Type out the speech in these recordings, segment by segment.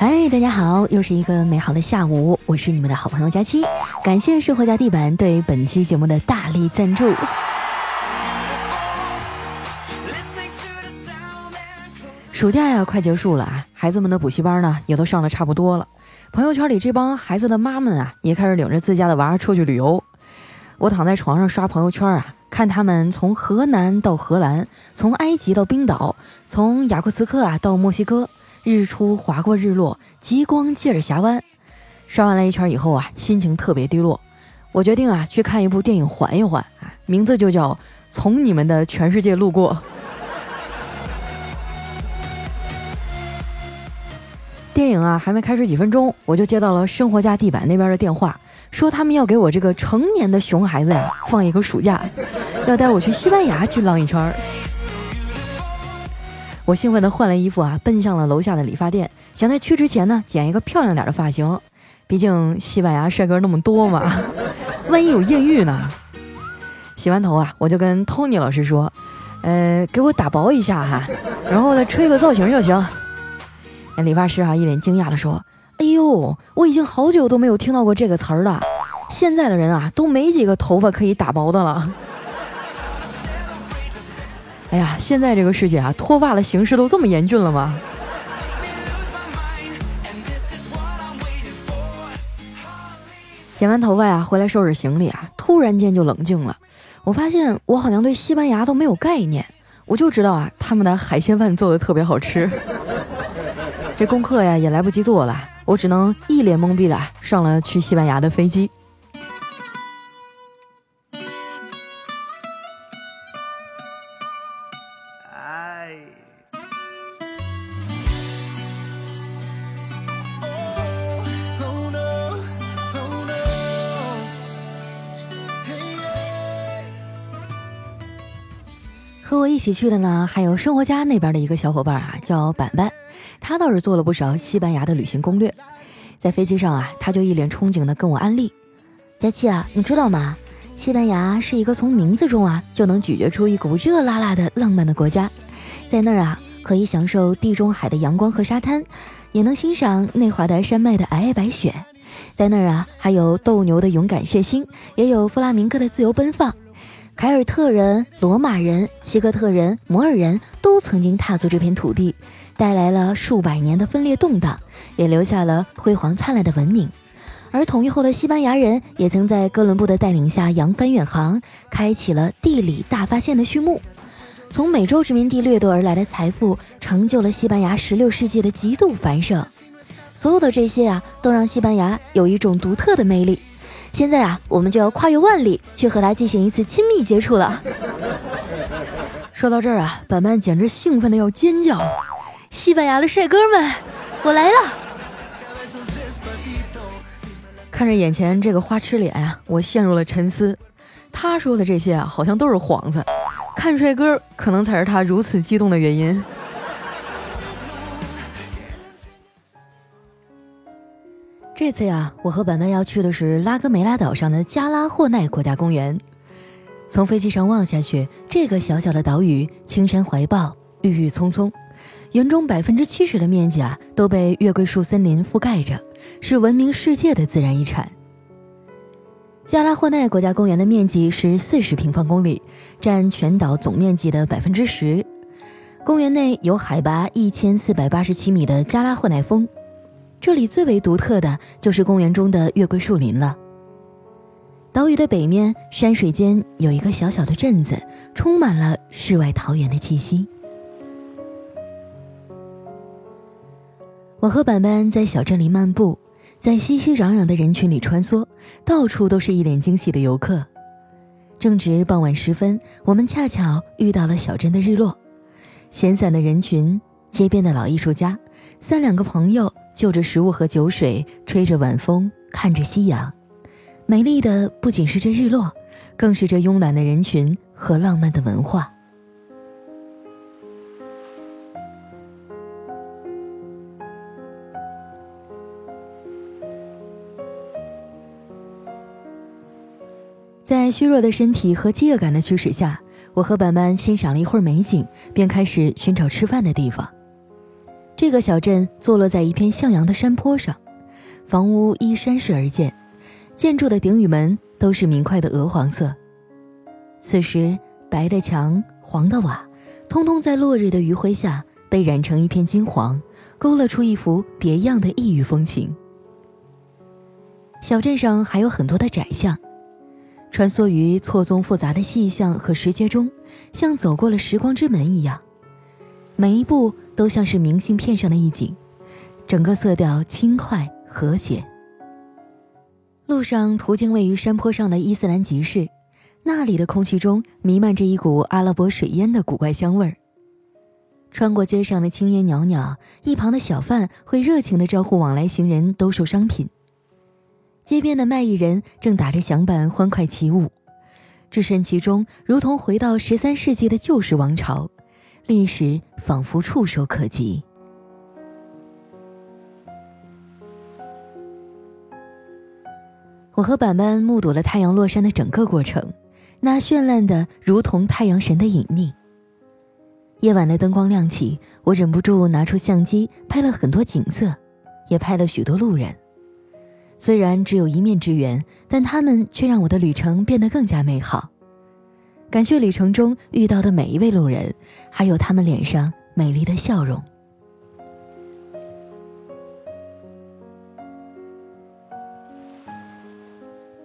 嗨，大家好，又是一个美好的下午，我是你们的好朋友佳期，感谢生活家地板对本期节目的大力赞助。暑假呀，快结束了啊，孩子们的补习班呢也都上的差不多了，朋友圈里这帮孩子的妈们啊，也开始领着自家的娃出去旅游。我躺在床上刷朋友圈啊。看他们从河南到荷兰，从埃及到冰岛，从雅库茨克啊到墨西哥，日出划过日落，极光借着峡湾。刷完了一圈以后啊，心情特别低落。我决定啊去看一部电影缓一缓啊，名字就叫《从你们的全世界路过》。电影啊还没开始几分钟，我就接到了生活家地板那边的电话。说他们要给我这个成年的熊孩子呀放一个暑假，要带我去西班牙去浪一圈儿。我兴奋地换了衣服啊，奔向了楼下的理发店，想在去之前呢剪一个漂亮点的发型。毕竟西班牙帅哥那么多嘛，万一有艳遇呢？洗完头啊，我就跟 Tony 老师说：“呃，给我打薄一下哈，然后再吹个造型就行。”那理发师啊一脸惊讶地说。哎呦，我已经好久都没有听到过这个词儿了。现在的人啊，都没几个头发可以打薄的了。哎呀，现在这个世界啊，脱发的形势都这么严峻了吗？剪完头发呀，回来收拾行李啊，突然间就冷静了。我发现我好像对西班牙都没有概念，我就知道啊，他们的海鲜饭做的特别好吃。这功课呀，也来不及做了。我只能一脸懵逼的上了去西班牙的飞机。和我一起去的呢，还有生活家那边的一个小伙伴啊，叫板板。他倒是做了不少西班牙的旅行攻略，在飞机上啊，他就一脸憧憬的跟我安利：“佳琪啊，你知道吗？西班牙是一个从名字中啊就能咀嚼出一股热辣辣的浪漫的国家，在那儿啊可以享受地中海的阳光和沙滩，也能欣赏内华达山脉的皑皑白雪，在那儿啊还有斗牛的勇敢血腥，也有弗拉明戈的自由奔放。凯尔特人、罗马人、希克特人、摩尔人都曾经踏足这片土地。”带来了数百年的分裂动荡，也留下了辉煌灿烂的文明。而统一后的西班牙人也曾在哥伦布的带领下扬帆远航，开启了地理大发现的序幕。从美洲殖民地掠夺而来的财富，成就了西班牙16世纪的极度繁盛。所有的这些啊，都让西班牙有一种独特的魅力。现在啊，我们就要跨越万里，去和他进行一次亲密接触了。说到这儿啊，板板简直兴奋的要尖叫。西班牙的帅哥们，我来了！看着眼前这个花痴脸呀，我陷入了沉思。他说的这些啊，好像都是幌子。看帅哥，可能才是他如此激动的原因。这次呀，我和板板要去的是拉格梅拉岛上的加拉霍奈国家公园。从飞机上望下去，这个小小的岛屿，青山怀抱，郁郁葱葱。园中百分之七十的面积啊都被月桂树森林覆盖着，是闻名世界的自然遗产。加拉霍奈国家公园的面积是四十平方公里，占全岛总面积的百分之十。公园内有海拔一千四百八十七米的加拉霍奈峰，这里最为独特的就是公园中的月桂树林了。岛屿的北面山水间有一个小小的镇子，充满了世外桃源的气息。我和板板在小镇里漫步，在熙熙攘攘的人群里穿梭，到处都是一脸惊喜的游客。正值傍晚时分，我们恰巧遇到了小镇的日落。闲散的人群，街边的老艺术家，三两个朋友就着食物和酒水，吹着晚风，看着夕阳。美丽的不仅是这日落，更是这慵懒的人群和浪漫的文化。在虚弱的身体和饥饿感的驱使下，我和板板欣赏了一会儿美景，便开始寻找吃饭的地方。这个小镇坐落在一片向阳的山坡上，房屋依山势而建，建筑的顶与门都是明快的鹅黄色。此时，白的墙、黄的瓦，通通在落日的余晖下被染成一片金黄，勾勒出一幅别样的异域风情。小镇上还有很多的窄巷，穿梭于错综复杂的细巷和石阶中，像走过了时光之门一样。每一步都像是明信片上的一景，整个色调轻快和谐。路上途经位于山坡上的伊斯兰集市，那里的空气中弥漫着一股阿拉伯水烟的古怪香味儿。穿过街上的青烟袅袅，一旁的小贩会热情地招呼往来行人兜售商品。街边的卖艺人正打着响板欢快起舞，置身其中，如同回到十三世纪的旧时王朝。历史仿佛触手可及。我和板板目睹了太阳落山的整个过程，那绚烂的如同太阳神的隐匿。夜晚的灯光亮起，我忍不住拿出相机拍了很多景色，也拍了许多路人。虽然只有一面之缘，但他们却让我的旅程变得更加美好。感谢旅程中遇到的每一位路人，还有他们脸上美丽的笑容。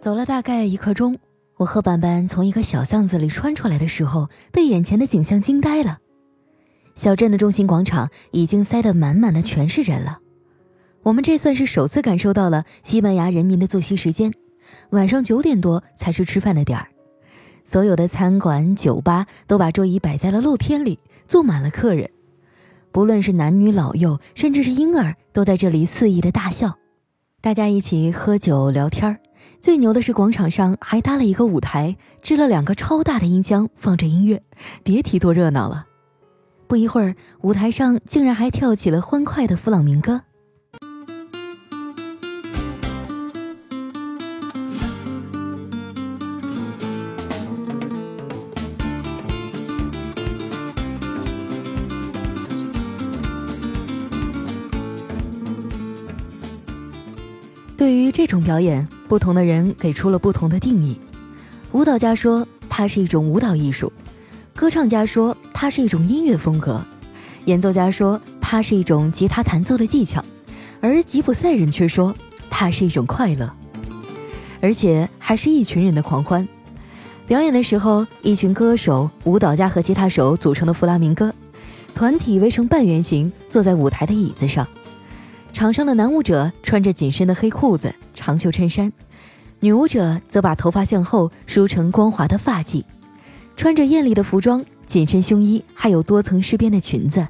走了大概一刻钟，我和板板从一个小巷子里穿出来的时候，被眼前的景象惊呆了。小镇的中心广场已经塞得满满的，全是人了。我们这算是首次感受到了西班牙人民的作息时间，晚上九点多才是吃饭的点儿。所有的餐馆、酒吧都把桌椅摆在了露天里，坐满了客人。不论是男女老幼，甚至是婴儿，都在这里肆意的大笑。大家一起喝酒聊天儿。最牛的是，广场上还搭了一个舞台，支了两个超大的音箱，放着音乐，别提多热闹了。不一会儿，舞台上竟然还跳起了欢快的弗朗明哥。对于这种表演，不同的人给出了不同的定义。舞蹈家说它是一种舞蹈艺术，歌唱家说它是一种音乐风格，演奏家说它是一种吉他弹奏的技巧，而吉普赛人却说它是一种快乐，而且还是一群人的狂欢。表演的时候，一群歌手、舞蹈家和吉他手组成的弗拉明戈团体围成半圆形，坐在舞台的椅子上。场上的男舞者穿着紧身的黑裤子、长袖衬衫，女舞者则把头发向后梳成光滑的发髻，穿着艳丽的服装、紧身胸衣，还有多层饰边的裙子，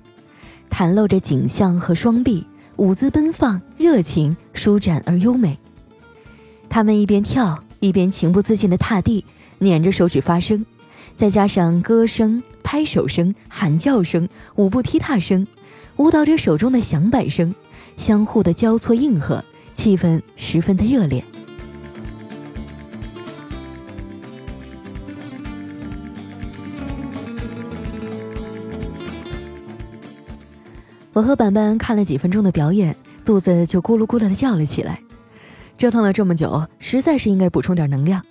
袒露着颈项和双臂，舞姿奔放、热情、舒展而优美。他们一边跳，一边情不自禁地踏地，捻着手指发声，再加上歌声、拍手声、喊叫声、舞步踢踏声，舞蹈者手中的响板声。相互的交错应和，气氛十分的热烈。我和板板看了几分钟的表演，肚子就咕噜咕噜的叫了起来。折腾了这么久，实在是应该补充点能量。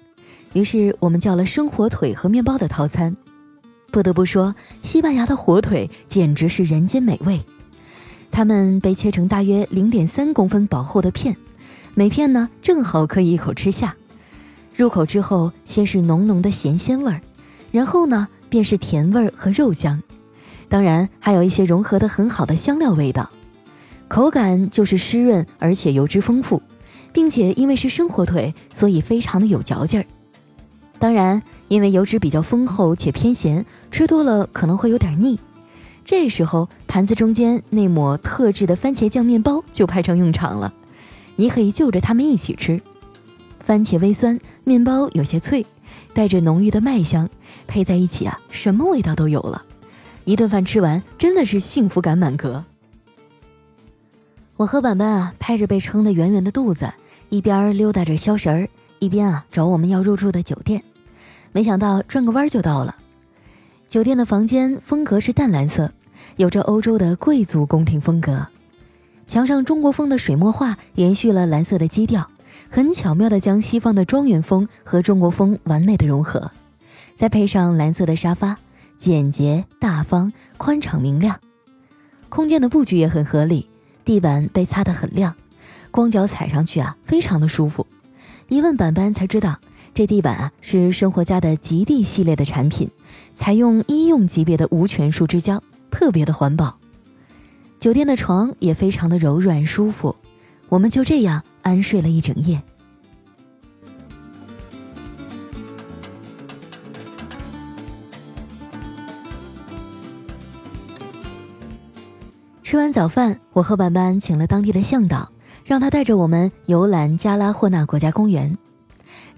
于是我们叫了生火腿和面包的套餐。不得不说，西班牙的火腿简直是人间美味。它们被切成大约零点三公分薄厚的片，每片呢正好可以一口吃下。入口之后，先是浓浓的咸鲜味儿，然后呢便是甜味儿和肉香，当然还有一些融合的很好的香料味道。口感就是湿润而且油脂丰富，并且因为是生火腿，所以非常的有嚼劲儿。当然，因为油脂比较丰厚且偏咸，吃多了可能会有点腻。这时候，盘子中间那抹特制的番茄酱面包就派上用场了。你可以就着它们一起吃，番茄微酸，面包有些脆，带着浓郁的麦香，配在一起啊，什么味道都有了。一顿饭吃完，真的是幸福感满格。我和板板啊，拍着被撑得圆圆的肚子，一边溜达着消食儿，一边啊找我们要入住的酒店。没想到转个弯就到了，酒店的房间风格是淡蓝色。有着欧洲的贵族宫廷风格。墙上中国风的水墨画延续了蓝色的基调，很巧妙地将西方的庄园风和中国风完美的融合。再配上蓝色的沙发，简洁大方、宽敞明亮。空间的布局也很合理，地板被擦得很亮，光脚踩上去啊，非常的舒服。一问板板才知道，这地板啊是生活家的极地系列的产品，采用医用级别的无醛树脂胶，特别的环保。酒店的床也非常的柔软舒服，我们就这样安睡了一整夜。吃完早饭，我和板板请了当地的向导，让他带着我们游览加拉霍纳国家公园。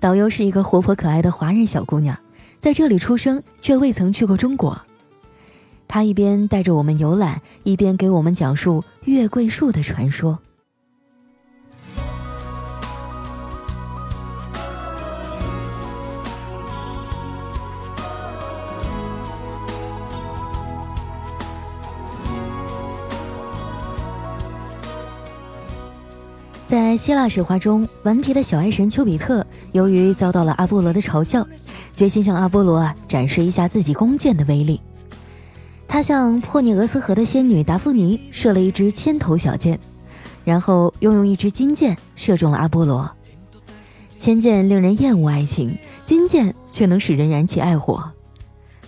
导游是一个活泼可爱的华人小姑娘，在这里出生却未曾去过中国。他一边带着我们游览，一边给我们讲述月桂树的传说。在希腊神话中，顽皮的小爱神丘比特由于遭到了阿波罗的嘲笑，决心向阿波罗啊展示一下自己弓箭的威力。他向珀涅俄斯河的仙女达芙妮射了一支千头小箭，然后又用一支金箭射中了阿波罗。千箭令人厌恶爱情，金箭却能使人燃起爱火。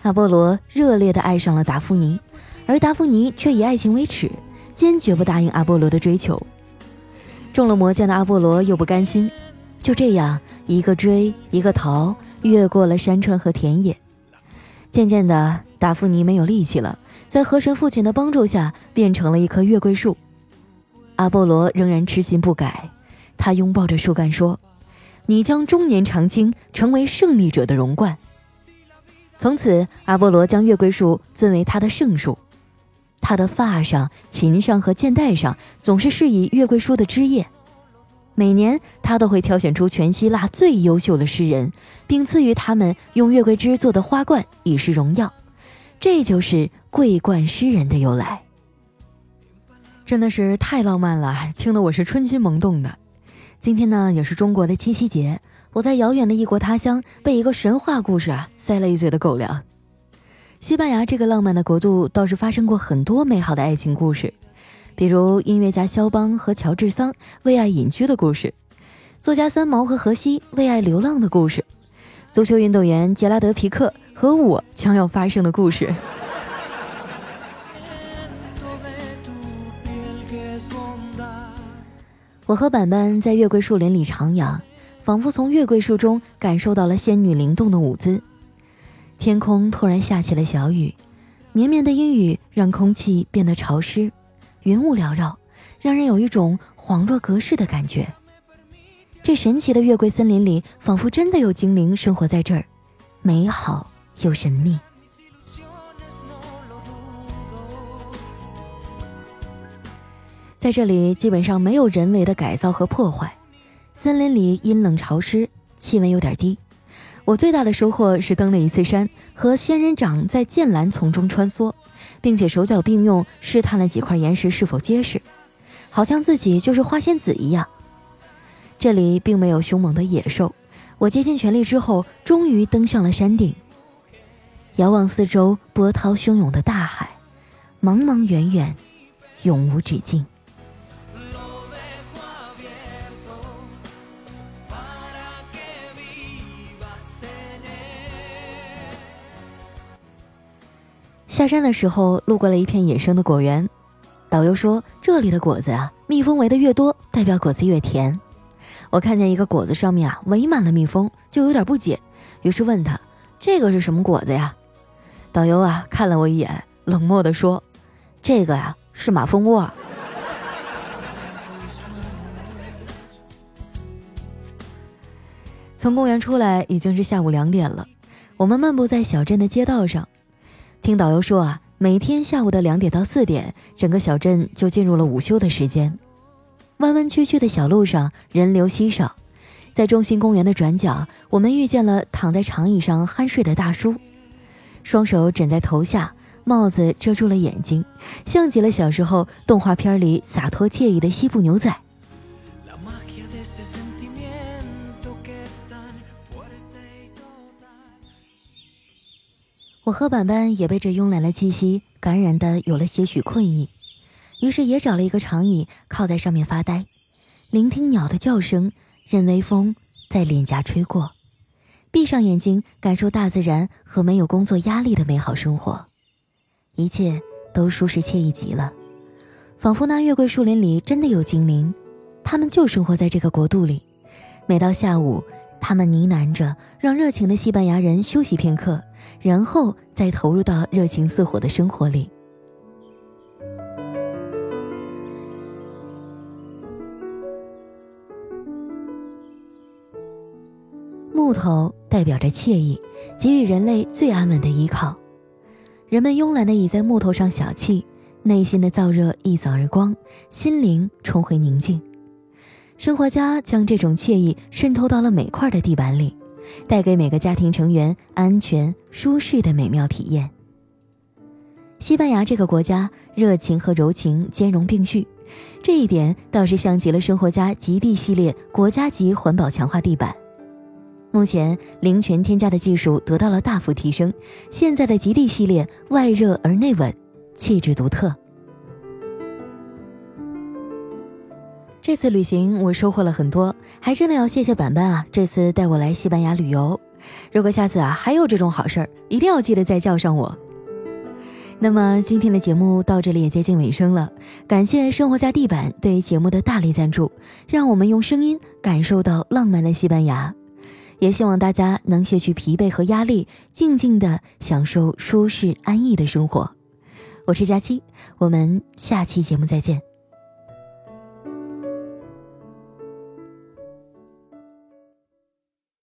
阿波罗热烈地爱上了达芙妮，而达芙妮却以爱情为耻，坚决不答应阿波罗的追求。中了魔箭的阿波罗又不甘心，就这样一个追一个逃，越过了山川和田野。渐渐的，达芙妮没有力气了，在河神父亲的帮助下，变成了一棵月桂树。阿波罗仍然痴心不改，他拥抱着树干说：“你将终年长青，成为胜利者的荣冠。”从此，阿波罗将月桂树尊为他的圣树。他的发上、琴上和剑带上总是饰以月桂树的枝叶。每年，他都会挑选出全希腊最优秀的诗人，并赐予他们用月桂枝做的花冠，以示荣耀。这就是桂冠诗人的由来。真的是太浪漫了，听得我是春心萌动的。今天呢，也是中国的七夕节，我在遥远的异国他乡，被一个神话故事啊塞了一嘴的狗粮。西班牙这个浪漫的国度，倒是发生过很多美好的爱情故事。比如音乐家肖邦和乔治桑为爱隐居的故事，作家三毛和荷西为爱流浪的故事，足球运动员杰拉德皮克和我将要发生的故事。我和板板在月桂树林里徜徉，仿佛从月桂树中感受到了仙女灵动的舞姿。天空突然下起了小雨，绵绵的阴雨让空气变得潮湿。云雾缭绕，让人有一种恍若隔世的感觉。这神奇的月桂森林里，仿佛真的有精灵生活在这儿，美好又神秘。在这里，基本上没有人为的改造和破坏。森林里阴冷潮湿，气温有点低。我最大的收获是登了一次山，和仙人掌在剑兰丛中穿梭。并且手脚并用试探了几块岩石是否结实，好像自己就是花仙子一样。这里并没有凶猛的野兽，我竭尽全力之后，终于登上了山顶。遥望四周，波涛汹涌的大海，茫茫远远，永无止境。下山的时候，路过了一片野生的果园。导游说，这里的果子啊，蜜蜂围的越多，代表果子越甜。我看见一个果子上面啊，围满了蜜蜂，就有点不解，于是问他：“这个是什么果子呀？”导游啊，看了我一眼，冷漠地说：“这个呀，是马蜂窝。”从公园出来已经是下午两点了，我们漫步在小镇的街道上。听导游说啊，每天下午的两点到四点，整个小镇就进入了午休的时间。弯弯曲曲的小路上人流稀少，在中心公园的转角，我们遇见了躺在长椅上酣睡的大叔，双手枕在头下，帽子遮住了眼睛，像极了小时候动画片里洒脱惬意的西部牛仔。我和板板也被这慵懒的气息感染的有了些许困意，于是也找了一个长椅靠在上面发呆，聆听鸟的叫声，任微风在脸颊吹过，闭上眼睛感受大自然和没有工作压力的美好生活，一切都舒适惬意极了，仿佛那月桂树林里真的有精灵，他们就生活在这个国度里，每到下午。他们呢喃着，让热情的西班牙人休息片刻，然后再投入到热情似火的生活里。木头代表着惬意，给予人类最安稳的依靠。人们慵懒地倚在木头上小憩，内心的燥热一扫而光，心灵重回宁静。生活家将这种惬意渗透到了每块的地板里，带给每个家庭成员安全舒适的美妙体验。西班牙这个国家热情和柔情兼容并蓄，这一点倒是像极了生活家极地系列国家级环保强化地板。目前零泉添加的技术得到了大幅提升，现在的极地系列外热而内稳，气质独特。这次旅行我收获了很多，还真的要谢谢板板啊！这次带我来西班牙旅游，如果下次啊还有这种好事儿，一定要记得再叫上我。那么今天的节目到这里也接近尾声了，感谢生活家地板对节目的大力赞助，让我们用声音感受到浪漫的西班牙，也希望大家能卸去疲惫和压力，静静的享受舒适安逸的生活。我是佳期，我们下期节目再见。